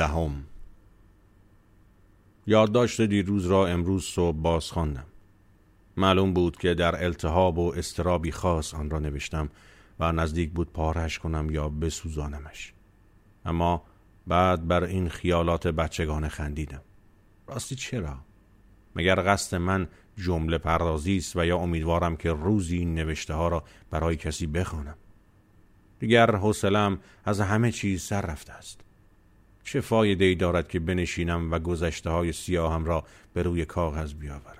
دهم. یادداشت دیروز را امروز صبح باز خواندم. معلوم بود که در التهاب و استرابی خاص آن را نوشتم و نزدیک بود پارش کنم یا بسوزانمش. اما بعد بر این خیالات بچگانه خندیدم. راستی چرا؟ مگر قصد من جمله پردازی است و یا امیدوارم که روزی این نوشته ها را برای کسی بخوانم؟ دیگر حوصلم از همه چیز سر رفته است. چه فایده ای دارد که بنشینم و گذشته های سیاهم را به روی کاغذ بیاورم؟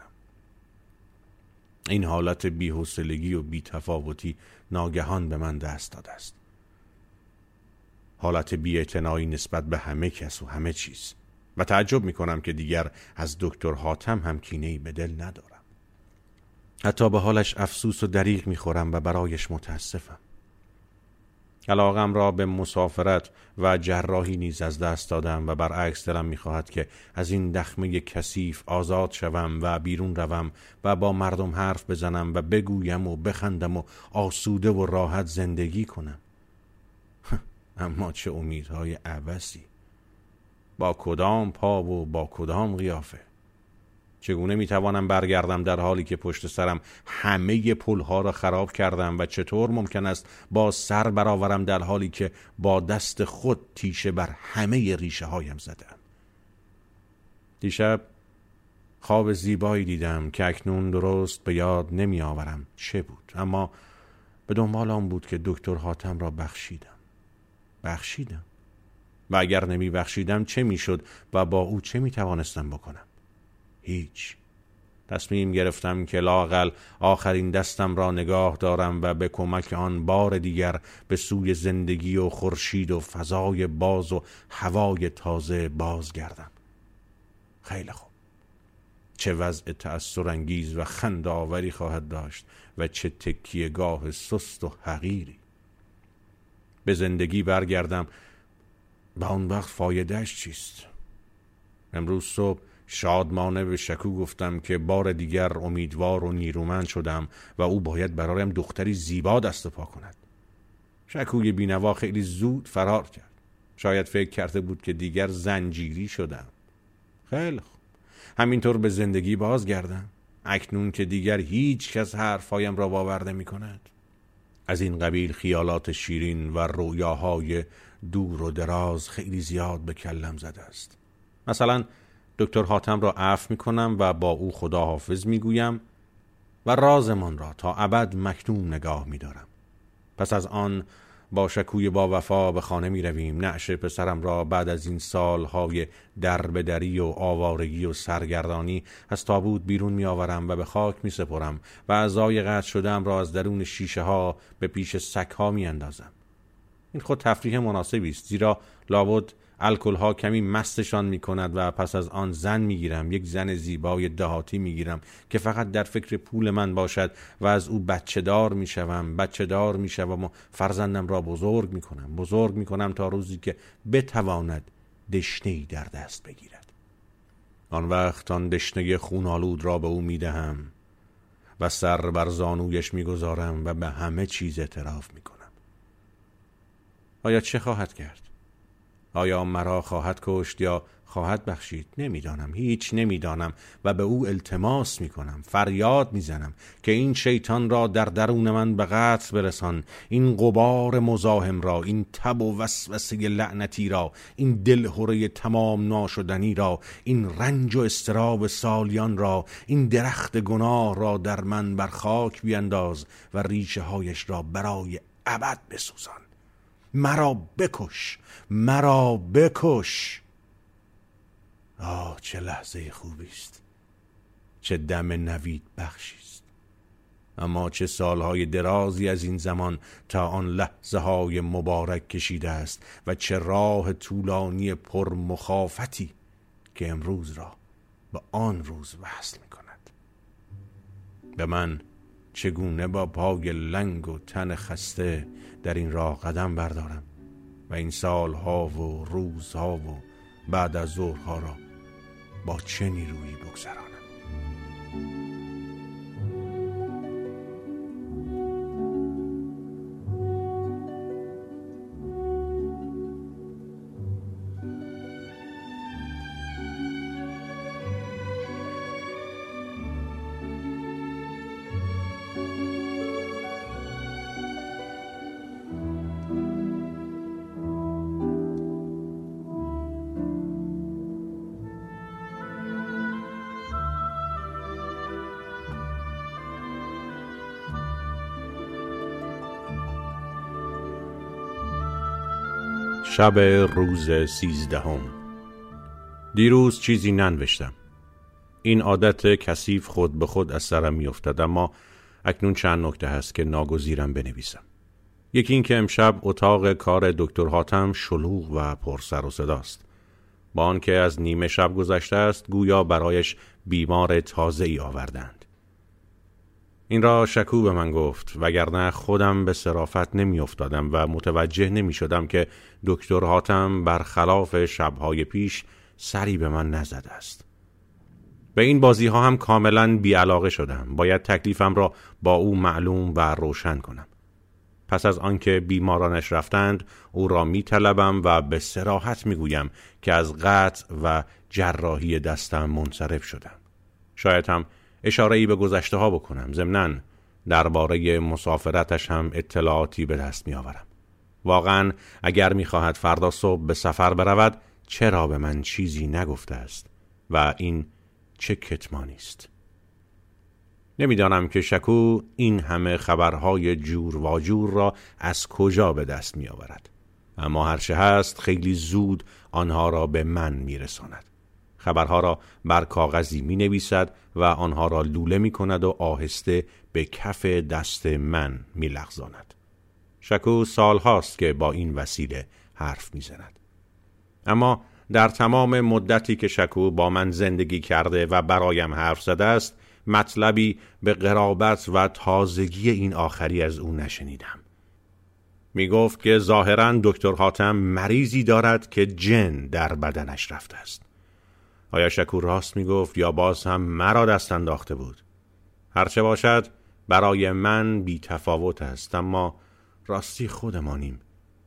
این حالت بیحوصلگی و بیتفاوتی ناگهان به من دست داده است. حالت بیاعتنایی نسبت به همه کس و همه چیز. و تعجب می کنم که دیگر از دکتر حاتم هم کینه به دل ندارم. حتی به حالش افسوس و دریغ می خورم و برایش متاسفم. علاقم را به مسافرت و جراحی نیز از دست دادم و برعکس دلم می‌خواهد که از این دخمه کثیف آزاد شوم و بیرون روم و با مردم حرف بزنم و بگویم و بخندم و آسوده و راحت زندگی کنم. اما چه امیدهای عوضی! با کدام پا و با کدام قیافه؟ چگونه می‌توانم برگردم در حالی که پشت سرم همه پلها را خراب کردم و چطور ممکن است با سر برآورم در حالی که با دست خود تیشه بر همه ریشه هایم زدم؟ دیشب خواب زیبایی دیدم که اکنون درست به یاد نمی آورم چه بود اما به دنبال آن بود که دکتر حاتم را بخشیدم. بخشیدم؟ و اگر نمی بخشیدم چه می‌شد و با او چه می توانستم بکنم؟ هیچ. تصمیم گرفتم که لاقل آخرین دستم را نگاه دارم و به کمک آن بار دیگر به سوی زندگی و خورشید و فضای باز و هوای تازه بازگردم. خیلی خوب. چه وضع تأثرانگیز و خندآوری خواهد داشت و چه تکیه گاه سست و حقیری. به زندگی برگردم و آن وقت فایدهش چیست؟ امروز صبح شادمانه به شکو گفتم که بار دیگر امیدوار و نیرومند شدم و او باید برایم دختری زیبا دست پا کند. شکوی بینوا خیلی زود فرار کرد. شاید فکر کرده بود که دیگر زنجیری شدم. خیلی خوب. همینطور به زندگی بازگردم. اکنون که دیگر هیچ کس حرفهایم را باور می کند از این قبیل خیالات شیرین و رویاهای دور و دراز خیلی زیاد به کلم زده است. مثلا دکتر حاتم را عفو می کنم و با او خداحافظ می گویم و رازمان را تا ابد مکتوم نگاه می دارم. پس از آن با شکوی با وفا به خانه می رویم نعش پسرم را بعد از این سالهای دربدری و آوارگی و سرگردانی از تابوت بیرون می آورم و به خاک می سپرم و اعضای قطع شدم را از درون شیشه ها به پیش سک ها می اندازم. این خود تفریح مناسبی است زیرا لابد الکل ها کمی مستشان می کند و پس از آن زن می گیرم یک زن زیبای دهاتی می گیرم که فقط در فکر پول من باشد و از او بچه دار می شوم بچه دار می شوم و فرزندم را بزرگ می کنم بزرگ می کنم تا روزی که بتواند دشنه در دست بگیرد آن وقت آن دشنه خونالود را به او می دهم و سر بر زانویش می گذارم و به همه چیز اعتراف می کنم آیا چه خواهد کرد؟ آیا مرا خواهد کشت یا خواهد بخشید؟ نمی‌دانم. هیچ نمی‌دانم و به او التماس می کنم فریاد می‌زنم که این شیطان را در درون من به قتل برسان. این قبار مزاحم را این تب و وسوسه لعنتی را این دلهوره تمام ناشدنی را این رنج و استراب سالیان را این درخت گناه را در من بر خاک بینداز و ریشه هایش را برای ابد بسوزان. مرا بکش مرا بکش. آه چه لحظه خوبی است چه دم نوید بخشی است اما چه سالهای درازی از این زمان تا آن لحظه های مبارک کشیده است و چه راه طولانی پر مخافتی که امروز را به آن روز وصل می کند به من چگونه با پای لنگ و تن خسته در این راه قدم بردارم و این سالها و روزها و بعد از ظهرها را با چه نیرویی بگذرانم؟ شب روز سیزدهم. دیروز چیزی ننوشتم. این عادت کثیف خود به خود از سرم میافتد اما اکنون چند نکته هست که ناگزیرم بنویسم. یکی اینکه امشب اتاق کار دکتر حاتم شلوغ و پر سر و صداست با آنکه از نیمه شب گذشته است گویا برایش بیمار تازه ای آوردند این را شکو به من گفت وگرنه خودم به صرافت نمیافتادم و متوجه نمی شدم که دکتر هاتم برخلاف شبهای پیش سری به من نزده است. به این بازی ها هم کاملا بیعلاقه شدم. باید تکلیفم را با او معلوم و روشن کنم. پس از آنکه بیمارانش رفتند او را می طلبم و به سراحت می گویم که از قطع و جراحی دستم منصرف شدم. شاید هم اشاره ای به گذشته ها بکنم. ضمنا درباره مسافرتش هم اطلاعاتی به دست می آورم واقعا اگر می‌خواهد فردا صبح به سفر برود چرا به من چیزی نگفته است و این چه کتمانی است؟ نمی‌دانم که شکو این همه خبرهای جور و جور را از کجا به دست می آورد اما هرچه هست خیلی زود آنها را به من می رساند خبرها را بر کاغذی می نویسد و آنها را لوله می کند و آهسته به کف دست من می لغزاند. شکو سال هاست که با این وسیله حرف می زند. اما در تمام مدتی که شکو با من زندگی کرده و برایم حرف زده است مطلبی به قرابت و تازگی این آخری از او نشنیدم می گفت که ظاهرا دکتر حاتم مریضی دارد که جن در بدنش رفته است آیا شکور راست می گفت یا باز هم مرا دست انداخته بود؟ هرچه باشد برای من بی تفاوت است اما راستی خودمانیم.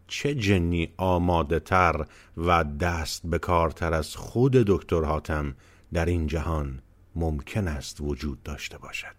چه جنی آماده تر و دست به کارتر از خود دکتر حاتم در این جهان ممکن است وجود داشته باشد.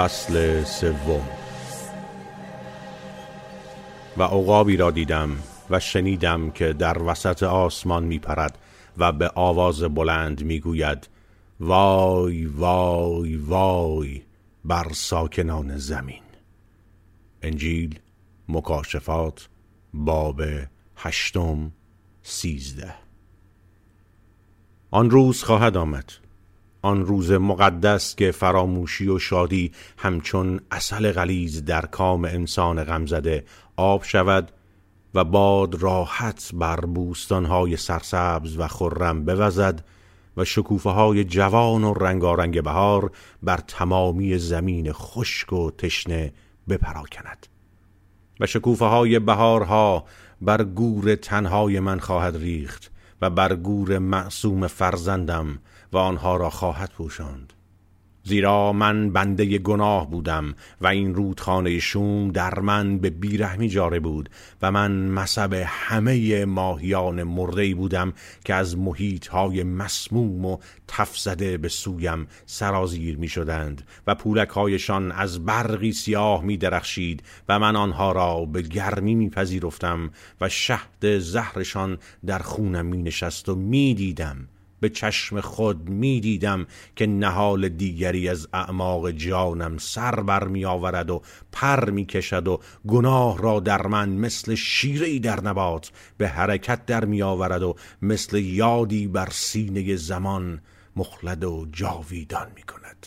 فصل سوم. و عقابی را دیدم و شنیدم که در وسط آسمان می پرد و به آواز بلند می گوید وای وای وای بر ساکنان زمین. انجیل مکاشفات باب هشتم سیزده. آن روز خواهد آمد. آن روز مقدس که فراموشی و شادی همچون اصل غلیز در کام انسان غمزده آب شود و باد راحت بر بوستانهای سرسبز و خرم بوزد و شکوفه های جوان و رنگارنگ بهار بر تمامی زمین خشک و تشنه بپراکند. و شکوفه های بهارها بر گور تنهای من خواهد ریخت و بر گور معصوم فرزندم و آنها را خواهد پوشاند. زیرا من بنده گناه بودم و این رودخانه شوم در من به بیرحمی جاره بود و من مصب همه ماهیان مرده بودم که از محیط های مسموم و تفزده به سویم سرازیر می شدند و پولک هایشان از برقی سیاه می درخشید و من آنها را به گرمی می پذیرفتم و شهد زهرشان در خونم می نشست و می دیدم. به چشم خود می دیدم که نهال دیگری از اعماق جانم سر بر می آورد و پر می کشد و گناه را در من مثل شیری در نبات به حرکت در می آورد و مثل یادی بر سینه زمان مخلد و جاویدان می کند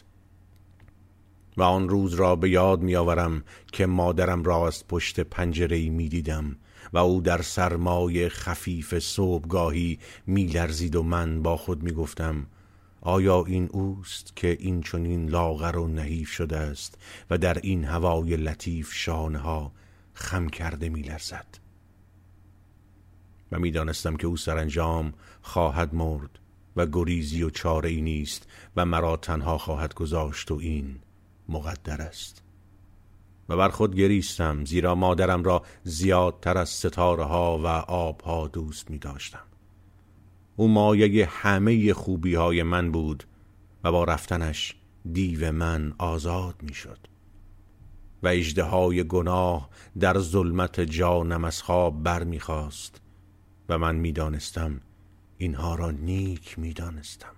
و آن روز را به یاد می آورم که مادرم را از پشت پنجره می دیدم و او در سرمای خفیف صبحگاهی میلرزید و من با خود می‌گفتم آیا این اوست که این چنین لاغر و نحیف شده است و در این هوای لطیف شانه ها خم کرده میلرزد؟ و می‌دانستم که او سرانجام خواهد مرد و گریزی و چاره ای نیست و مرا تنها خواهد گذاشت و این مقدر است. و بر خود گریستم زیرا مادرم را زیادتر از ستاره ها و آبها دوست می داشتم او مایه همه خوبی های من بود و با رفتنش دیو من آزاد می شد و اجده های گناه در ظلمت جانم از خواب بر می خواست و من می دانستم اینها را نیک می دانستم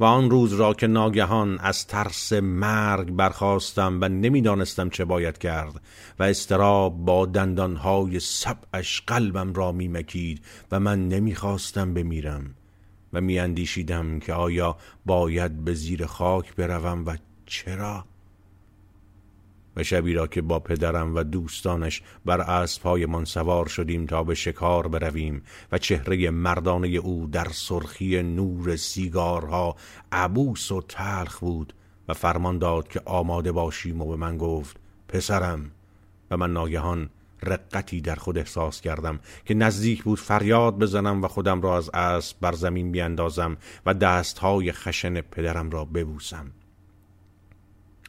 و آن روز را که ناگهان از ترس مرگ برخواستم و نمی‌دانستم چه باید کرد و استراب با دندانهای سبعش قلبم را میمکید و من نمی‌خواستم بمیرم و میاندیشیدم که آیا باید به زیر خاک بروم و چرا؟ شبی را که با پدرم و دوستانش بر اسبهایمان سوار شدیم تا به شکار برویم و چهره مردانه او در سرخی نور سیگارها عبوس و تلخ بود و فرمان داد که آماده باشیم و به من گفت پسرم. و من ناگهان رقتی در خود احساس کردم که نزدیک بود فریاد بزنم و خودم را از اسب بر زمین بیاندازم و دستهای خشن پدرم را ببوسم.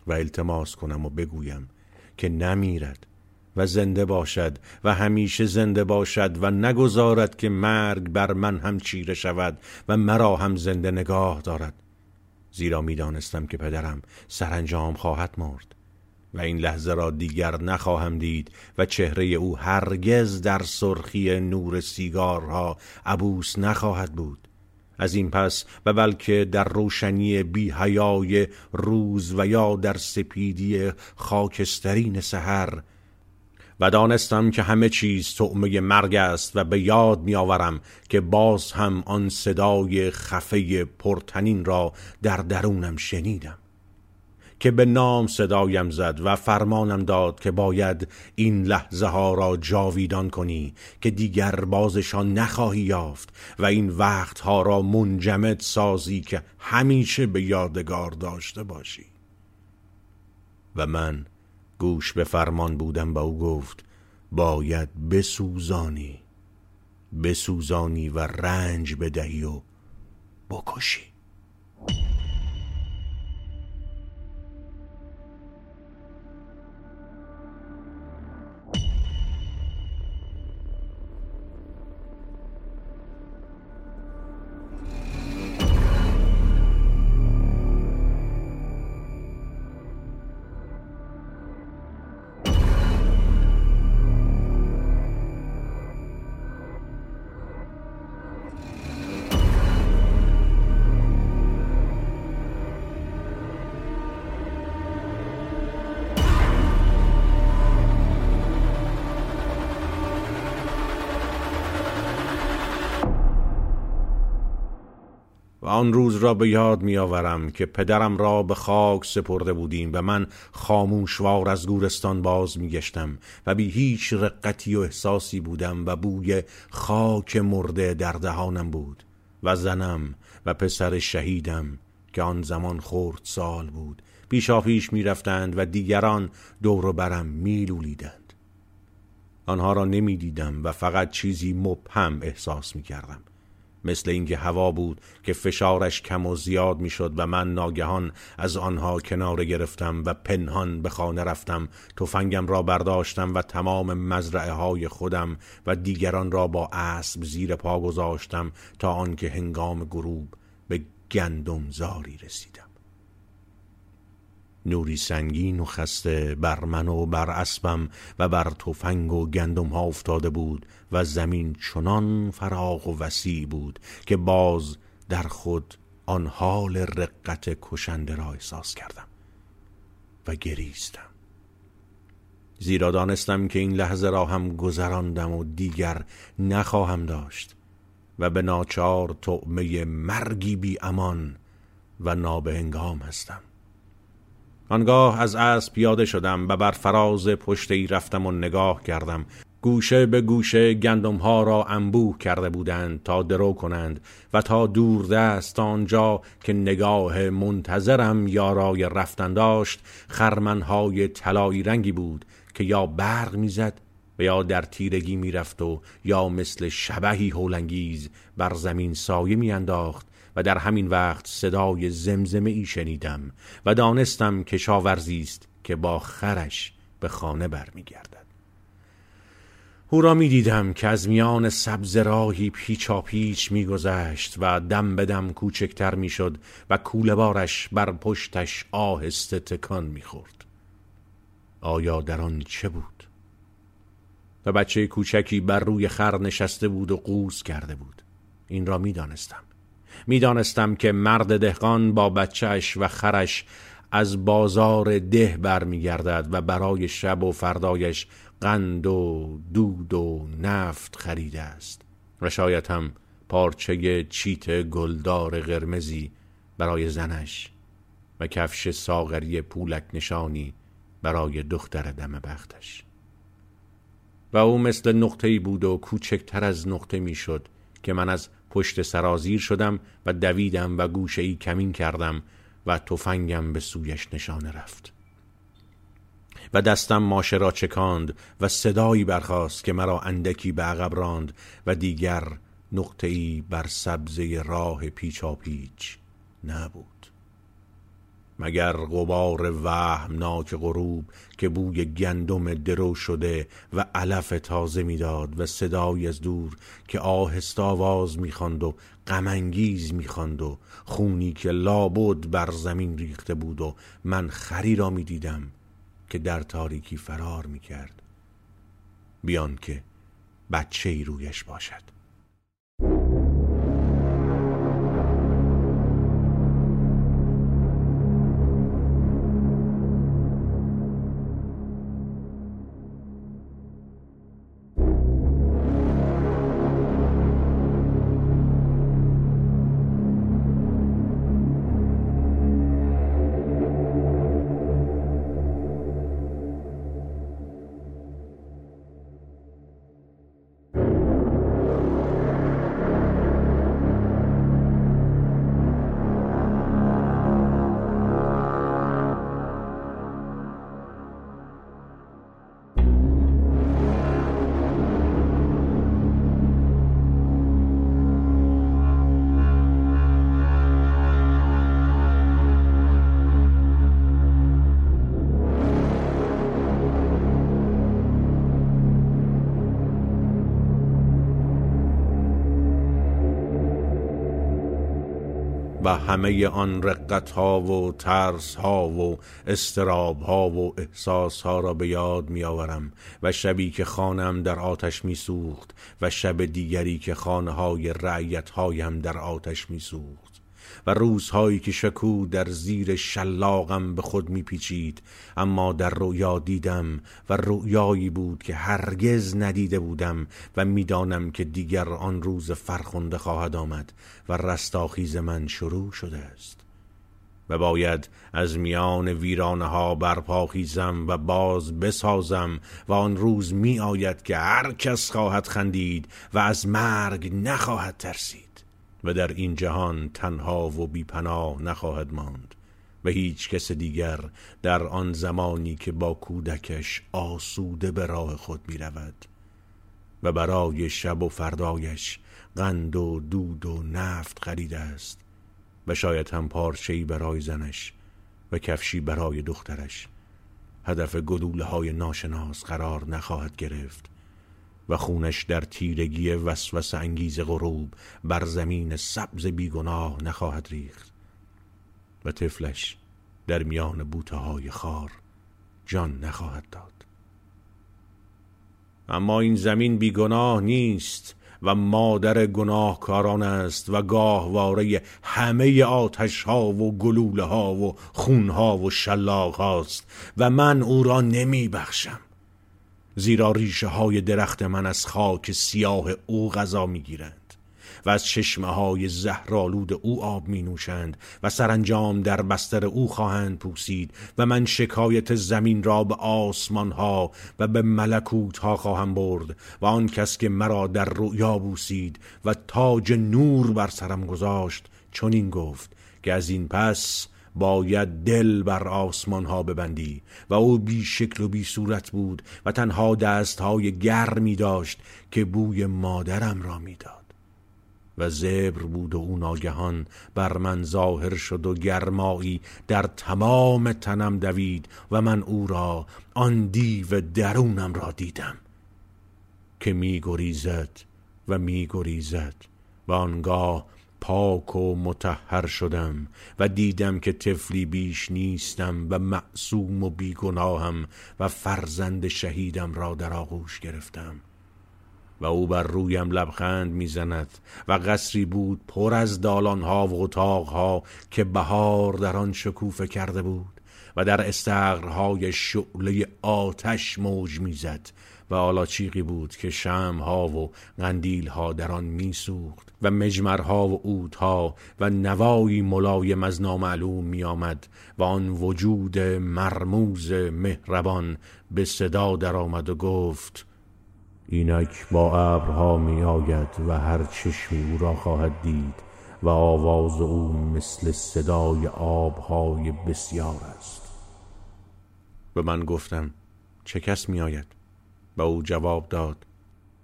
و التماس کنم و بگویم که نمیرد و زنده باشد و همیشه زنده باشد و نگذارد که مرگ بر من هم چیره شود و مرا هم زنده نگاه دارد. زیرا می‌دانستم که پدرم سرانجام خواهد مرد و این لحظه را دیگر نخواهم دید و چهره او هرگز در سرخی نور سیگارها عبوس نخواهد بود. از این پس و بلکه در روشنی بی حیای روز و یا در سپیدی خاکسترین سحر و دانستم که همه چیز تعمه مرگ است و به یاد میآورم که باز هم آن صدای خفه پرتنین را در درونم شنیدم. که به نام صدایم زد و فرمانم داد که باید این لحظه ها را جاویدان کنی که دیگر بازشان نخواهی یافت و این وقت ها را منجمد سازی که همیشه به یادگار داشته باشی. و من گوش به فرمان بودم با او گفت باید بسوزانی بسوزانی و رنج بدهی و بکشی. آن روز را به یاد می آورم که پدرم را به خاک سپرده بودیم و من خاموشوار از گورستان باز می گشتم و بی هیچ رقتی و احساسی بودم و بوی خاک مرده در دهانم بود و زنم و پسر شهیدم که آن زمان خورد سال بود پیشا پیش می رفتند و دیگران دور برم می لولیدند. آنها را نمی دیدم و فقط چیزی مبهم احساس می کردم. مثل اینکه هوا بود که فشارش کم و زیاد می‌شد و من ناگهان از آنها کنار گرفتم و پنهان به خانه رفتم تفنگم را برداشتم و تمام مزرعه های خودم و دیگران را با اسب زیر پا گذاشتم تا آنکه هنگام غروب به گندم زاری رسیدم. نوری سنگین و خسته بر من و بر اسبم و بر تفنگ و گندم ها افتاده بود و زمین چنان فراغ و وسیع بود که باز در خود آن حال رقت کشنده را احساس کردم و گریستم. زیرا دانستم که این لحظه را هم گذراندم و دیگر نخواهم داشت و به ناچار طعمه مرگی بی امان و نابهنگام هستم. آنگاه از اسب پیاده شدم و بر فراز پشتی رفتم و نگاه کردم. گوشه به گوشه گندم ها را انبوه کرده بودند تا درو کنند و تا دور دست آنجا که نگاه منتظرم یارای رفتن داشت خرمنهای طلایی رنگی بود که یا برق می‌زد و یا در تیرگی می‌رفت و یا مثل شبهی هولنگیز بر زمین سایه میانداخت و در همین وقت صدای زمزمه ای شنیدم و دانستم که است که با خرش به خانه برمیگردد او را می دیدم که از میان سبز راهی پیچا پیچ می گذشت و دم به دم کوچکتر می شد و کوله بارش بر پشتش آهسته تکان می خورد. آیا در آن چه بود؟ و بچه کوچکی بر روی خر نشسته بود و قوز کرده بود. این را می دانستم. می‌دانستم که مرد دهقان با بچهش و خرش از بازار ده برمیگردد و برای شب و فردایش قند و دود و نفت خریده است. و شاید هم پارچه چیت گلدار قرمزی برای زنش و کفش ساغری پولک نشانی برای دختر دم بختش. و او مثل نقطه‌ای بود و کوچکتر از نقطه می‌شد که من از پشت سرازیر شدم و دویدم و گوشه ای کمین کردم و تفنگم به سویش نشانه رفت. و دستم ماشه را چکاند و صدایی برخاست که مرا اندکی به عقب راند و دیگر نقطه ای بر سبزه راه پیچا پیچ نبود. مگر غبار ناک غروب که بوی گندم درو شده و علف تازه می‌داد و صدایی از دور که آهست آواز می‌خواند و غمانگیز می‌خواند و خونی که لابد بر زمین ریخته بود و من خری را می‌دیدم که در تاریکی فرار می‌کرد. بیان که بچه ای رویش باشد. همه آن رقت ها و ترس ها و استراب ها و احساس ها را به یاد می آورم و شبی که خانم در آتش می سوخت و شب دیگری که خانه های رعیت هایم در آتش می سوخت و روزهایی که شکو در زیر شلاقم به خود میپیچید اما در رویا دیدم و رویایی بود که هرگز ندیده بودم و می‌دانم که دیگر آن روز فرخنده خواهد آمد و رستاخیز من شروع شده است. و باید از میان ویرانه ها برپا خیزم و باز بسازم و آن روز می آید که هر کس خواهد خندید و از مرگ نخواهد ترسید. و در این جهان تنها و بیپناه نخواهد ماند و هیچ کس دیگر در آن زمانی که با کودکش آسوده به راه خود می رود و برای شب و فردایش قند و دود و نفت خریده است و شاید هم پارچه‌ای برای زنش و کفشی برای دخترش. هدف گلوله های ناشناس قرار نخواهد گرفت و خونش در تیرگی وسوس انگیز غروب بر زمین سبز بیگناه نخواهد ریخت و طفلش در میان بوته های خار جان نخواهد داد. اما این زمین بیگناه نیست و مادر گناهکاران است و گاهواره همه آتش ها و گلوله ها و خون ها و شلاق هاست و من او را نمی بخشم زیرا ریشه های درخت من از خاک سیاه او غذا می گیرند و از چشمه های زهرالود او آب می نوشند و سرانجام در بستر او خواهند پوسید و من شکایت زمین را به آسمان ها و به ملکوت ها خواهم برد و آن کس که مرا در رؤیا بوسید و تاج نور بر سرم گذاشت چون این گفت که از این پس باید دل بر آسمان ها ببندی و او بی شکل و بی صورت بود و تنها دست های گرمی داشت که بوی مادرم را می‌داد. و زبر بود و او ناگهان بر من ظاهر شد و گرمایی در تمام تنم دوید و من او را آن دیو درونم را دیدم که می گریزد و می گریزد و آنگاه پاک و متحر شدم و دیدم که طفلی بیش نیستم و معصوم و بیگناهم و فرزند شهیدم را در آغوش گرفتم. و او بر رویم لبخند می‌زند و قصری بود پر از دالانها و اتاقها که بهار در آن شکوفه کرده بود و در استقرهای شعله آتش موج می‌زد و آلاچیقی بود که شمها و قندیلها در آن میسوخت و مجمرها و اودها و نوایی ملایم از نامعلوم میآمد و آن وجود مرموز مهربان به صدا درآمد و گفت اینک با ابرها می آید و هر چشمی او را خواهد دید و آواز او مثل صدای آبهای بسیار است. به من گفتم چه کس می آید و او جواب داد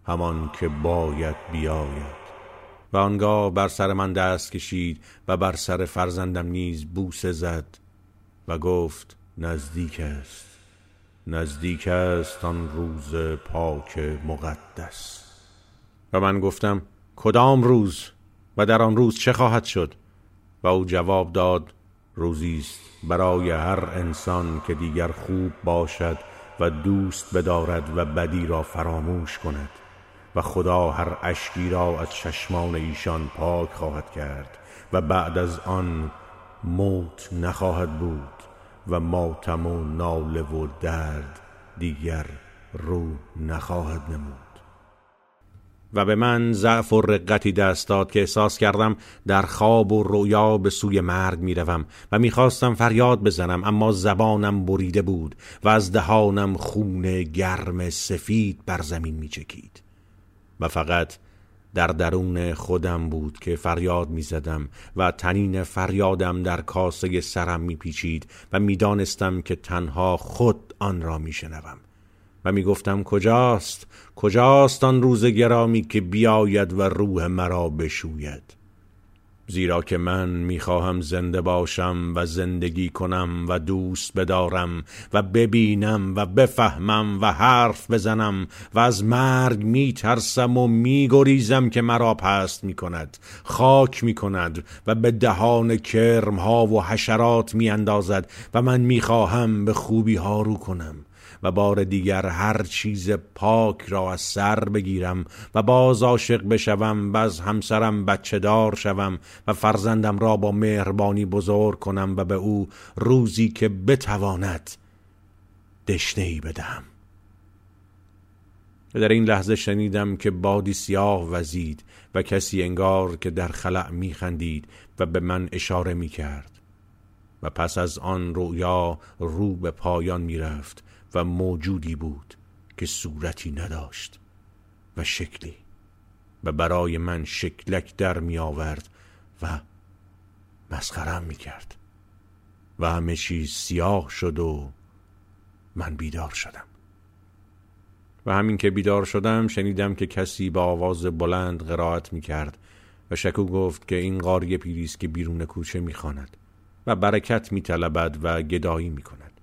همان که باید بیاید. و آنگاه بر سر من دست کشید و بر سر فرزندم نیز بوسه زد و گفت نزدیک است نزدیک است آن روز پاک مقدس. و من گفتم کدام روز و در آن روز چه خواهد شد؟ و او جواب داد روزی است برای هر انسان که دیگر خوب باشد و دوست بدارد و بدی را فراموش کند و خدا هر اشکی را از چشمان ایشان پاک خواهد کرد و بعد از آن موت نخواهد بود و ماتم و ناله و درد دیگر رو نخواهد نمود. و به من ضعف و رقتی دست داد که احساس کردم در خواب و رویا به سوی مرگ می‌روم و می‌خواستم فریاد بزنم اما زبانم بریده بود و از دهانم خون گرم سفید بر زمین میچکید. و فقط در درون خودم بود که فریاد می زدم و تنین فریادم در کاسه سرم می پیچید و می دانستم که تنها خود آن را می شنوم و می گفتم کجاست؟ کجاست آن روز گرامی که بیاید و روح مرا بشوید؟ زیرا که من می‌خواهم زنده باشم و زندگی کنم و دوست بدارم و ببینم و بفهمم و حرف بزنم و از مرگ میترسم و میگریزم که مرا پست می‌کند خاک می‌کند و به دهان کرمها و حشرات میاندازد و من می‌خواهم به خوبی ها رو کنم. و بار دیگر هر چیز پاک را از سر بگیرم و باز عاشق بشوم و از همسرم بچه دار شوم و فرزندم را با مهربانی بزرگ کنم و به او روزی که بتواند دشنه ای بدهم. در این لحظه شنیدم که بادی سیاه وزید و کسی انگار که در خلع میخندید و به من اشاره می‌کرد و پس از آن رویا رو به پایان می‌رفت. و موجودی بود که صورتی نداشت و شکلی و برای من شکلک در می آورد و مسخرم می کرد و همه چیز سیاه شد و من بیدار شدم. و همین که بیدار شدم شنیدم که کسی با آواز بلند قرائت می کرد و شکو گفت که این قاری پیریست که بیرون کوچه می خاند و برکت می طلبد و گدایی می کند.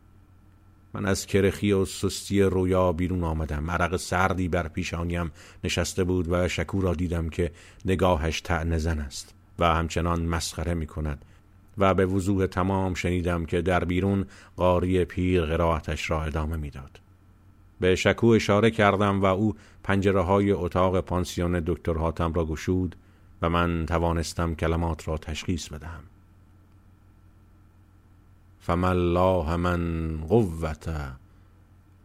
من از کرخی و سستی رویا بیرون آمدم عرق سردی بر پیشانیم نشسته بود و شکو را دیدم که نگاهش زن است و همچنان مسخره می کند و به وضوح تمام شنیدم که در بیرون قاری پیر قرائتش را ادامه می‌داد. به شکو اشاره کردم و او پنجره های اتاق پانسیون دکتر حاتم را گشود و من توانستم کلمات را تشخیص بدهم فما الله من قوت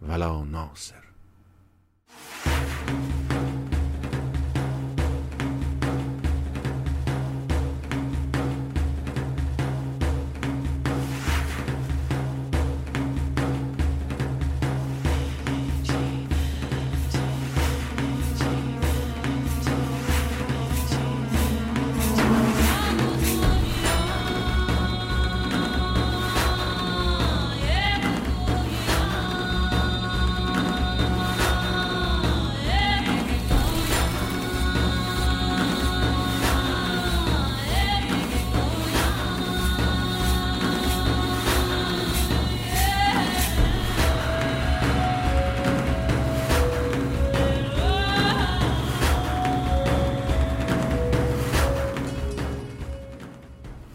ولا ناصر.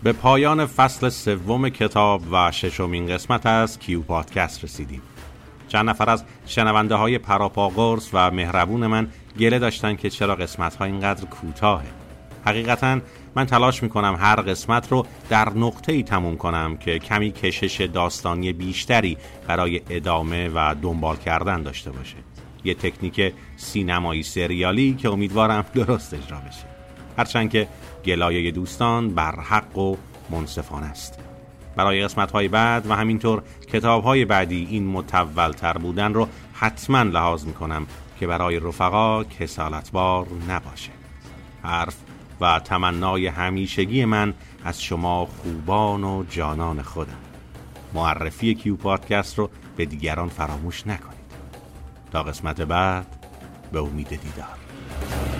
به پایان فصل سوم کتاب و ششمین قسمت از کیو پادکست رسیدیم. چند نفر از شنونده های پراپاگورس و مهربون من گله داشتن که چرا قسمت ها اینقدر کوتاهه. حقیقتا من تلاش می‌کنم هر قسمت رو در نقطه ای تموم کنم که کمی کشش داستانی بیشتری برای ادامه و دنبال کردن داشته باشه. یه تکنیک سینمایی سریالی که امیدوارم درست اجرا بشه. هرچند که گلایه دوستان بر حق و منصفانه است. برای قسمت های بعد و همینطور کتاب های بعدی این متولتر بودن رو حتما لحاظ می‌کنم که برای رفقا کسالتبار نباشه. حرف و تمنای همیشگی من از شما خوبان و جانان خودم. معرفی کیو پادکست رو به دیگران فراموش نکنید. تا قسمت بعد به امید دیدار.